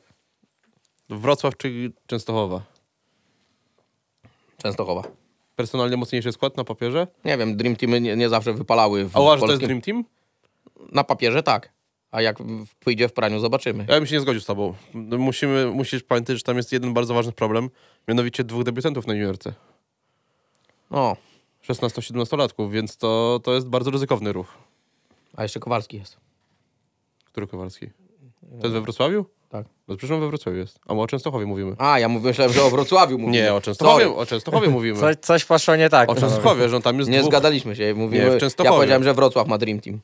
Wrocław czy Częstochowa? Częstochowa. Personalnie mocniejszy skład na papierze? Nie wiem, Dream Teamy nie, nie zawsze wypalały w A uważasz, że to jest polskim... Dream Team? Na papierze tak, a jak pójdzie w praniu, zobaczymy. Ja bym się nie zgodził z tobą. Musimy, musisz pamiętać, że tam jest jeden bardzo ważny problem, mianowicie dwóch debiutantów na juniorce. No, 16-17 więc to, to jest bardzo ryzykowny ruch. a jeszcze Kowalski jest. Który Kowalski? To jest we Wrocławiu? Tak. No przecież on we Wrocławiu jest. A my o Częstochowie mówimy. A, ja mówię, myślałem, że o Wrocławiu mówimy. Nie, o Częstochowie, Sorry. o Częstochowie mówimy. Coś, coś poszło nie tak. O Częstochowie, że on tam jest Nie dwóch... zgadaliśmy się. Mówimy, Nie, w ja Częstochowie. powiedziałem, że Wrocław ma Dream Team.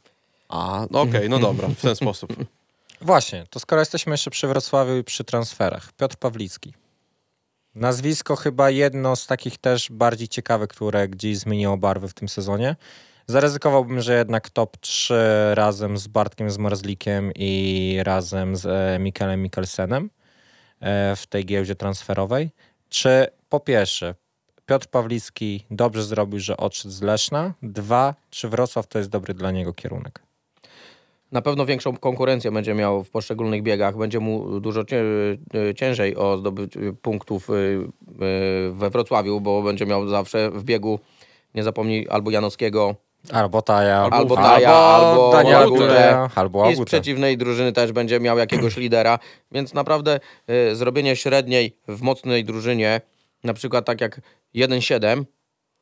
A, no okej, no dobra, w ten sposób. Właśnie, to skoro jesteśmy jeszcze przy Wrocławiu i przy transferach. Piotr Pawlicki. Nazwisko chyba jedno z takich też bardziej ciekawych, które gdzieś zmieniło barwy w tym sezonie. Zaryzykowałbym, że jednak top 3 razem z Bartkiem Zmarzlikiem i razem z e, Mikelem Mikkelsenem e, w tej giełdzie transferowej. Czy po pierwsze Piotr Pawlicki dobrze zrobił, że odszedł z Leszna? Dwa, czy Wrocław to jest dobry dla niego kierunek? Na pewno większą konkurencję będzie miał w poszczególnych biegach. Będzie mu dużo cię, y, ciężej o zdobycie punktów y, y, we Wrocławiu, bo będzie miał zawsze w biegu, nie zapomnij, albo Janowskiego, Albo Taja, Albo Taja, albo Daniela Łagutę. Gutę, albo i z przeciwnej drużyny też będzie miał jakiegoś lidera, więc naprawdę y, zrobienie średniej w mocnej drużynie, na przykład tak jak 1-7,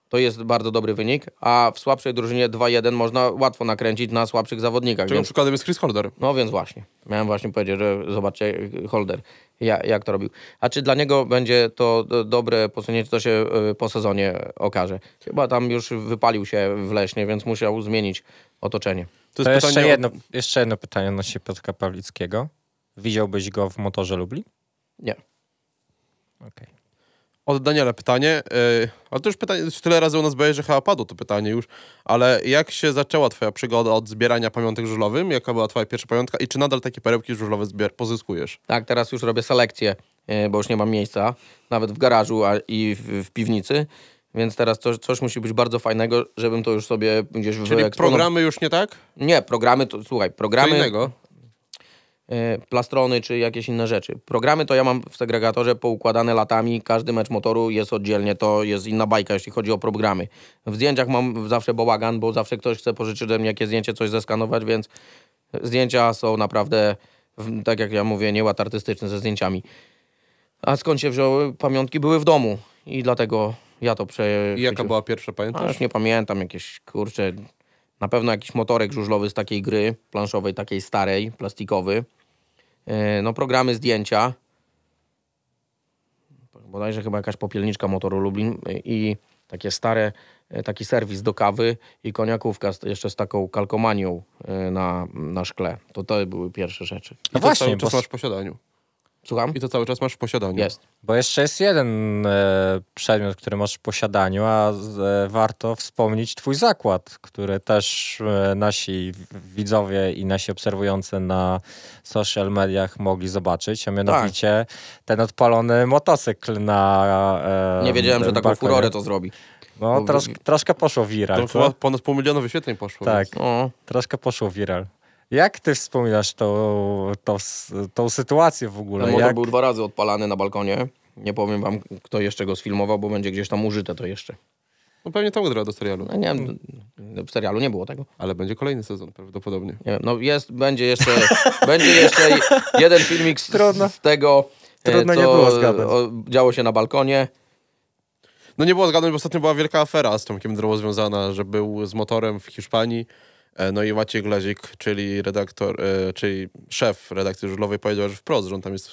to jest bardzo dobry wynik, a w słabszej drużynie 2-1 można łatwo nakręcić na słabszych zawodnikach. Czego Więc, przykładem jest Chris Holder. no więc właśnie, miałem właśnie powiedzieć, że zobaczcie y, Holder, ja, jak to robił. A czy dla niego będzie to do- dobre posunięcie, to się y, po sezonie okaże. Chyba tam już wypalił się w Leśnie, więc musiał zmienić otoczenie. To To jest jeszcze pytanie o- jedno, jeszcze jedno pytanie odnośnie Piotrka Pawlickiego. Widziałbyś go w motorze Lublin? Nie. Okej. Od Daniela pytanie, yy, ale to już pytanie, już tyle razy u nas było, że chyba padło to pytanie już, ale jak się zaczęła twoja przygoda od zbierania pamiątek żużlowym? Jaka była twoja pierwsza pamiątka i czy nadal takie perełki żużlowe zbier- pozyskujesz? Tak, teraz już robię selekcję, e, bo już nie mam miejsca, nawet w garażu a, i w, w piwnicy, więc teraz coś, coś musi być bardzo fajnego, żebym to już sobie gdzieś Czyli programy już nie tak? Nie, programy to, słuchaj, Co programy, innego? E, plastrony czy jakieś inne rzeczy. Programy to ja mam w segregatorze poukładane latami, każdy mecz motoru jest oddzielnie, to jest inna bajka, jeśli chodzi o programy. W zdjęciach mam zawsze bałagan, bo zawsze ktoś chce pożyczyć ode mnie jakieś zdjęcie, coś zeskanować, więc zdjęcia są naprawdę, tak jak ja mówię, nieład artystyczny ze zdjęciami. A skąd się wzięły pamiątki? Były w domu i dlatego ja to prze... I jaka była pierwsza, A pamiętasz? już nie pamiętam, jakieś kurcze. Na pewno jakiś motorek żużlowy z takiej gry planszowej, takiej starej, plastikowy. E, No, programy zdjęcia. Bodajże chyba jakaś popielniczka motoru Lublin e, i takie stare, e, taki serwis do kawy i koniakówka z, jeszcze z taką kalkomanią na, na szkle. To to były pierwsze rzeczy. I No to właśnie, cały bo, czas masz w posiadaniu. Słucham? I to cały czas masz w posiadaniu. Jest. bo jeszcze jest jeden e, przedmiot, który masz w posiadaniu, a e, warto wspomnieć twój zakład, który też e, nasi widzowie i nasi obserwujący na social mediach mogli zobaczyć, a mianowicie ten odpalony motocykl na e, Nie wiedziałem, że taką balkonie. furorę to zrobi. No, bo- trosz, troszkę poszło viral. To ponad pół miliona wyświetleń poszło. Tak. Więc. No, Troszkę poszło viral. Jak ty wspominasz tą, tą, tą sytuację w ogóle? Ten motor Jak, był dwa razy odpalany na balkonie. Nie powiem wam, kto jeszcze go sfilmował, bo będzie gdzieś tam użyte to jeszcze. No pewnie tam gra do serialu. No, nie wiem, w serialu nie było tego. Ale będzie kolejny sezon prawdopodobnie. Nie wiem, no jest, będzie jeszcze, będzie jeszcze jeden filmik z, Trudno. z tego, e, Trudno co nie było zgadnąć. o, działo się na balkonie. No nie było zgadnąć, bo ostatnio była wielka afera z Tomkiem Drogą związana, że był z motorem w Hiszpanii. E, No i Maciej Glezik, czyli redaktor, e, czyli szef redakcji żużlowej powiedział, że wprost, że on tam jest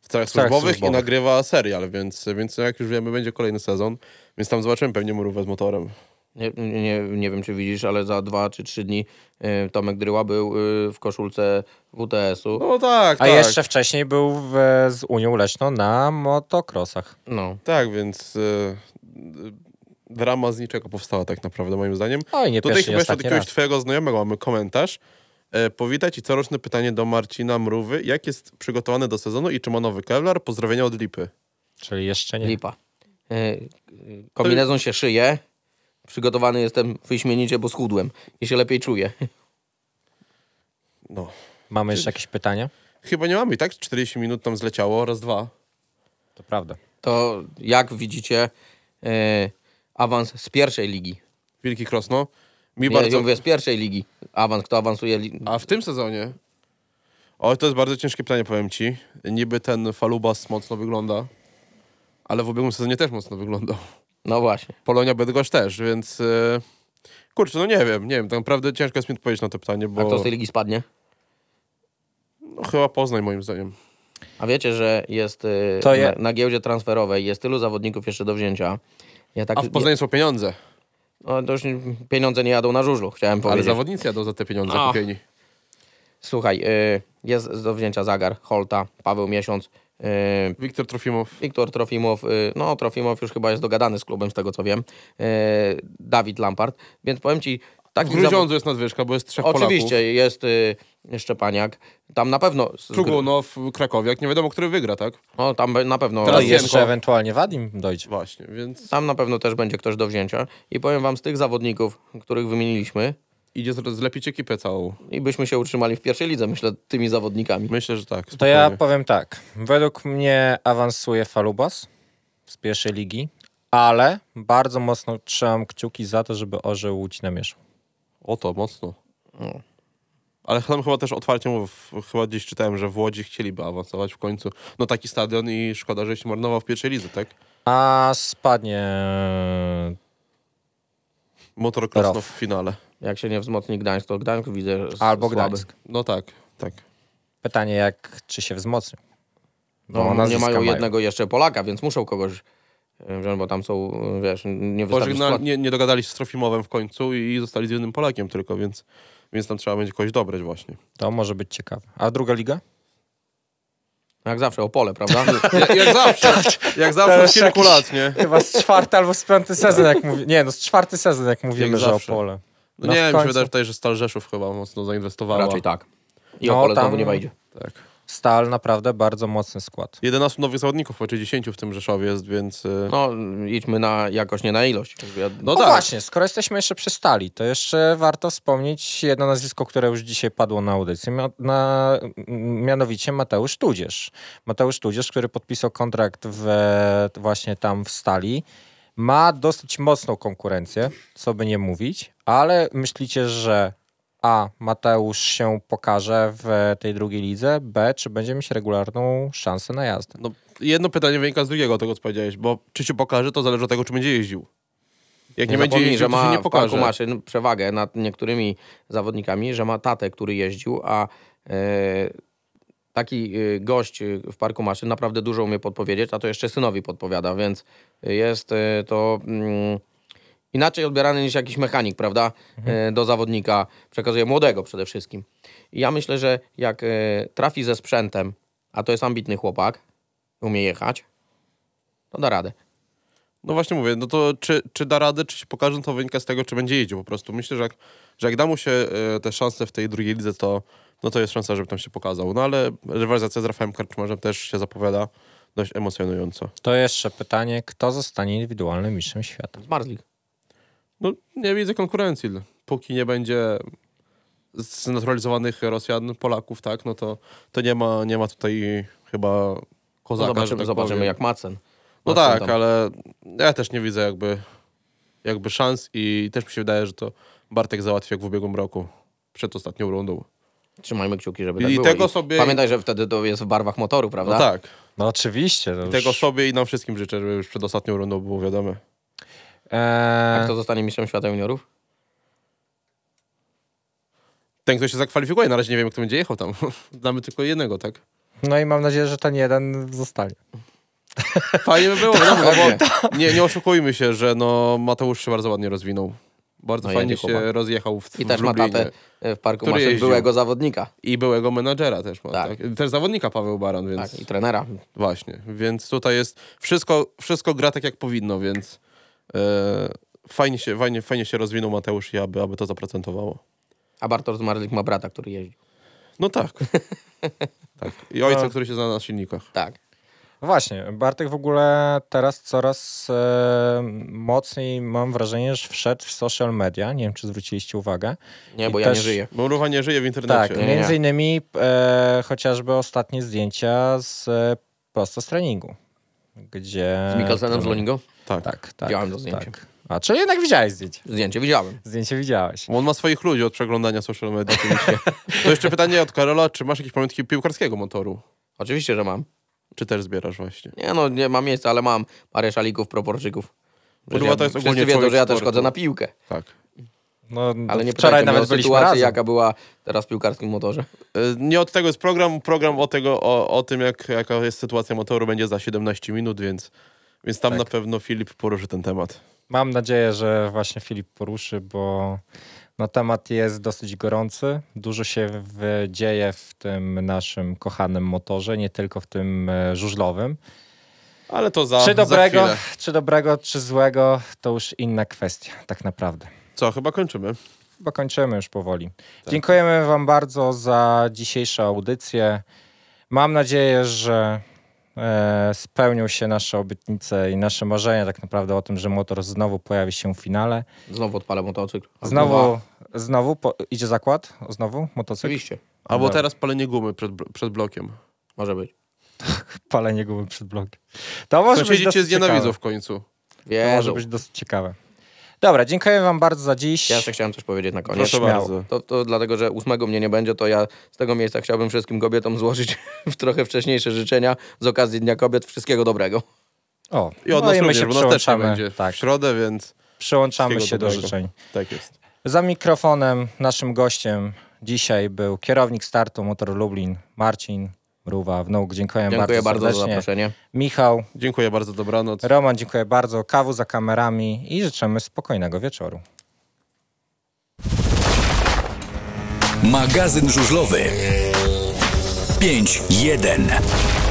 w celach celach służbowych i służbowych. nagrywa serial, więc, więc jak już wiemy, będzie kolejny sezon, więc tam zobaczymy pewnie murówę z motorem. Nie, nie, nie wiem, czy widzisz, ale za dwa czy trzy dni e, Tomek Dryła był e, w koszulce WTS-u. No tak, A tak. jeszcze wcześniej był w, z Unią Leszną na motocrossach. No. Tak, więc e, drama z niczego powstała tak naprawdę, moim zdaniem. Oj, nie Tutaj chyba jeszcze od jakiegoś raz. twojego znajomego mamy komentarz. E, powitać i coroczne pytanie do Marcina Mrówy. Jak jest przygotowany do sezonu i czy ma nowy Kevlar? Pozdrowienia od Lipy. Czyli jeszcze nie. Lipa. E, e, kombinezon się szyje. Przygotowany jestem wyśmienicie, bo schudłem i się lepiej czuję. No. Mamy jeszcze jakieś pytania? Chyba nie mamy i tak 40 minut tam zleciało, raz, dwa. To prawda. To jak widzicie, e, awans z pierwszej ligi. Wielki Krosno. Mi Nie, bardzo... ja mówię z pierwszej ligi. Awans, kto awansuje. Li... A w tym sezonie? O, to jest bardzo ciężkie pytanie, powiem ci. Niby ten Falubas mocno wygląda, ale w ubiegłym sezonie też mocno wyglądał. No właśnie. Polonia Bydgoszcz też, więc... E... Kurczę, no nie wiem, nie wiem, tak naprawdę ciężko jest mi odpowiedzieć na to pytanie, A bo kto z tej ligi spadnie? no, chyba Poznań moim zdaniem. A wiecie, że jest e, To je- na, na giełdzie transferowej jest tylu zawodników jeszcze do wzięcia. Ja tak, A w Poznaniu są pieniądze, no, to już pieniądze nie jadą na żużlu, chciałem ale powiedzieć. zawodnicy jadą za te pieniądze A. kupieni. Słuchaj, y, jest do wzięcia Zagar, Holta, Paweł Miesiąc, y, Wiktor Trofimow. Wiktor Trofimow, y, no Trofimow już chyba jest dogadany z klubem, z tego co wiem, y, Dawid Lampard, więc powiem Ci, W takich Gruziądzu jest nadwyżka, bo jest trzech Oczywiście, Polaków. jest y, Szczepaniak, tam na pewno, Trugunow, Krakowiak, nie wiadomo, który wygra, tak? no, tam na pewno, No Teraz Jenko. jeszcze ewentualnie Wadim dojdzie. Właśnie, więc tam na pewno też będzie ktoś do wzięcia i powiem Wam z tych zawodników, których wymieniliśmy, idzie zle- zlepić ekipę całą. i byśmy się utrzymali w pierwszej lidze, myślę, tymi zawodnikami. Myślę, że tak. To ja spokojnie. powiem tak. Według mnie awansuje Falubas z pierwszej ligi, ale bardzo mocno trzymam kciuki za to, żeby Orzeł Łódź namieszał. O to, mocno. Ale tam chyba też otwarcie mówię, w- chyba gdzieś czytałem, że w Łodzi chcieliby awansować w końcu. No taki stadion i szkoda, że się marnował w pierwszej lidze, tak? A spadnie Motor Krosno w finale. Jak się nie wzmocni Gdańsk, to Gdańsk widzę albo słaby. Gdańsk. No tak, tak. Pytanie, jak czy się wzmocnią. Bo No, nie mają mają. jednego jeszcze Polaka, więc muszą kogoś e, wziąć, bo tam są, e, wiesz, nie skład. nie, nie dogadali się z Trofimowem w końcu i zostali z jednym Polakiem tylko, więc, więc tam trzeba będzie kogoś dobrać właśnie. To może być ciekawe. A druga liga? Jak zawsze, Opole, prawda? Jak, jak zawsze, jak zawsze od kilku lat, nie? Chyba z czwarty albo z piąty sezon, jak mówi... Nie, no z czwarty sezon, jak mówimy, Jak że zawsze. Opole. No, No nie, mi się wydaje że tutaj, że Stal Rzeszów chyba mocno zainwestowała. Raczej tak. I No, Opole tam- znowu nie wejdzie. tak. Stal naprawdę bardzo mocny skład. 11 nowych zawodników, znaczy 10 w tym Rzeszowie jest, więc... y, No, idźmy na jakość, nie na ilość. No No tak. właśnie, skoro jesteśmy jeszcze przy Stali, to jeszcze warto wspomnieć jedno nazwisko, które już dzisiaj padło na audycji, mia- na, mianowicie Mateusz Tudzież. Mateusz Tudzież, który podpisał kontrakt w, właśnie tam w Stali, ma dosyć mocną konkurencję, co by nie mówić, ale myślicie, że A. Mateusz się pokaże w tej drugiej lidze, B. Czy będzie mieć regularną szansę na jazdę? No, jedno pytanie wynika z drugiego, tego co powiedziałeś, bo czy się pokaże, to zależy od tego, czy będzie jeździł. Jak nie, Nie będzie jeździł, że to ma się nie w parku pokaże. maszyn przewagę nad niektórymi zawodnikami, że ma tatę, który jeździł, a e, taki e, gość e, w parku maszyn naprawdę dużo umie podpowiedzieć, a to jeszcze synowi podpowiada, więc jest e, to mm, inaczej odbierany niż jakiś mechanik, prawda, e, do zawodnika, przekazuje młodego przede wszystkim. I ja myślę, że jak e, trafi ze sprzętem, a to jest ambitny chłopak, umie jechać, to da radę. No właśnie mówię, no to czy, czy da radę, czy się pokaże, to wynika z tego, czy będzie jeździł po prostu. Myślę, że jak, że jak da mu się e, te szanse w tej drugiej lidze, to, no to jest szansa, żeby tam się pokazał. No ale rywalizacja z Rafałem Karczmarzem też się zapowiada dość emocjonująco. To jeszcze pytanie, kto zostanie indywidualnym mistrzem świata? Zmarzlik. No nie widzę konkurencji. Póki nie będzie znaturalizowanych Rosjan, Polaków, tak, no to, to nie, ma, nie ma tutaj chyba No kozaka, że zobaczymy, tak zobaczymy jak Macen. No Macen tak, tam- ale ja też nie widzę jakby jakby szans i też mi się wydaje, że to Bartek załatwi jak w ubiegłym roku, przed ostatnią rundą. Trzymajmy kciuki, żeby I tak było. tego sobie- Pamiętaj, że wtedy to jest w barwach motoru, prawda? No tak. No oczywiście. I już... tego sobie i nam wszystkim życzę, żeby już przed ostatnią rundą było wiadome. Eee, A kto zostanie mistrzem świata juniorów? Ten, kto się zakwalifikuje, na razie nie wiem, kto będzie jechał tam. Znamy tylko jednego, tak? no i mam nadzieję, że ten jeden zostanie. Fajnie by było, no bo nie, nie oszukujmy się, że no Mateusz się bardzo ładnie rozwinął. Bardzo No, fajnie się chłopak. rozjechał w, I w też ma Lublinie. tatę e, w parku Który maszyn jeździł. byłego zawodnika. I byłego menadżera też ma, Tak. tak. Też zawodnika Paweł Baran, więc Tak, i trenera. właśnie. Więc tutaj jest wszystko, wszystko gra tak jak powinno, więc fajnie, się, fajnie, fajnie się rozwinął Mateusz i aby, aby to zaprocentowało. A Bartosz Zmarlik ma brata, który jeździ. No tak. tak. I ojca, No. który się zna na silnikach. Tak. Właśnie, Bartek w ogóle teraz coraz e, mocniej mam wrażenie, że wszedł w social media. Nie wiem, czy zwróciliście uwagę. Nie, I bo ja też- nie żyję. Bo Rucha nie żyje w Tak, internecie. nie, nie. między innymi e, chociażby ostatnie zdjęcia z e, prosto z treningu. Gdzie... Z Mikkelsenem z Loningo? Tak. Tak, tak. Widziałem to zdjęcie. Tak. A, czyli jednak widziałeś zdjęcie. Zdjęcie widziałem. Zdjęcie widziałeś. On ma swoich ludzi od przeglądania social media oczywiście. To jeszcze pytanie od Karola, czy masz jakieś pamiątki piłkarskiego motoru? Oczywiście, że mam. Czy też zbierasz właśnie? Nie no, nie mam miejsca, ale mam parę szalików, proporczyków. Kurwa, to jest Wszyscy wiedzą, że ja też chodzę na piłkę. Tak. No, Ale nie wczoraj nawet o byliśmy sytuację, razem. jaka była teraz w piłkarskim motorze. E, Nie od tego jest program. Program o, tego, o, o tym, jak, jaka jest sytuacja motoru, będzie za 17 minut, więc, więc tam Tak. na pewno Filip poruszy ten temat. Mam nadzieję, że właśnie Filip poruszy, bo no, temat jest dosyć gorący. Dużo się w, dzieje w tym naszym kochanym motorze, nie tylko w tym e, żużlowym. Ale to za, czy za dobrego, chwilę. czy dobrego, czy złego, to już inna kwestia, tak naprawdę. Co, chyba kończymy. Bo kończymy już powoli. Dziękujemy Wam bardzo za dzisiejszą audycję. Mam nadzieję, że spełnią się nasze obietnice i nasze marzenia tak naprawdę o tym, że motor znowu pojawi się w finale. Znowu odpalę motocykl. Znowu, znowu po, idzie zakład? Znowu motocykl? Oczywiście. Albo Dobra. teraz palenie gumy przed, przed blokiem. Może być. Palenie gumy przed blokiem. To może być Sąsiedzi cię dosyć znienawidzą ciekawe. w końcu. To może być dosyć ciekawe. Dobra, dziękuję wam bardzo za dziś. Ja jeszcze chciałem coś powiedzieć na koniec. Proszę bardzo. To, to dlatego, że ósmego mnie nie będzie, to ja z tego miejsca chciałbym wszystkim kobietom złożyć w trochę wcześniejsze życzenia z okazji Dnia Kobiet. Wszystkiego dobrego. O, I od no nas i my również, się bo nas będzie Tak, w środę, więc przyłączamy się do życzeń. tak jest. Za mikrofonem naszym gościem dzisiaj był kierownik startu Motor Lublin, Marcin Mruwa, wnuk. Dziękuję, Dziękuję bardzo, bardzo za zaproszenie. Michał, Dziękuję bardzo, dobranoc. Roman, dziękuję bardzo. Kawu za kamerami i życzymy spokojnego wieczoru. Magazyn żużlowy 5.1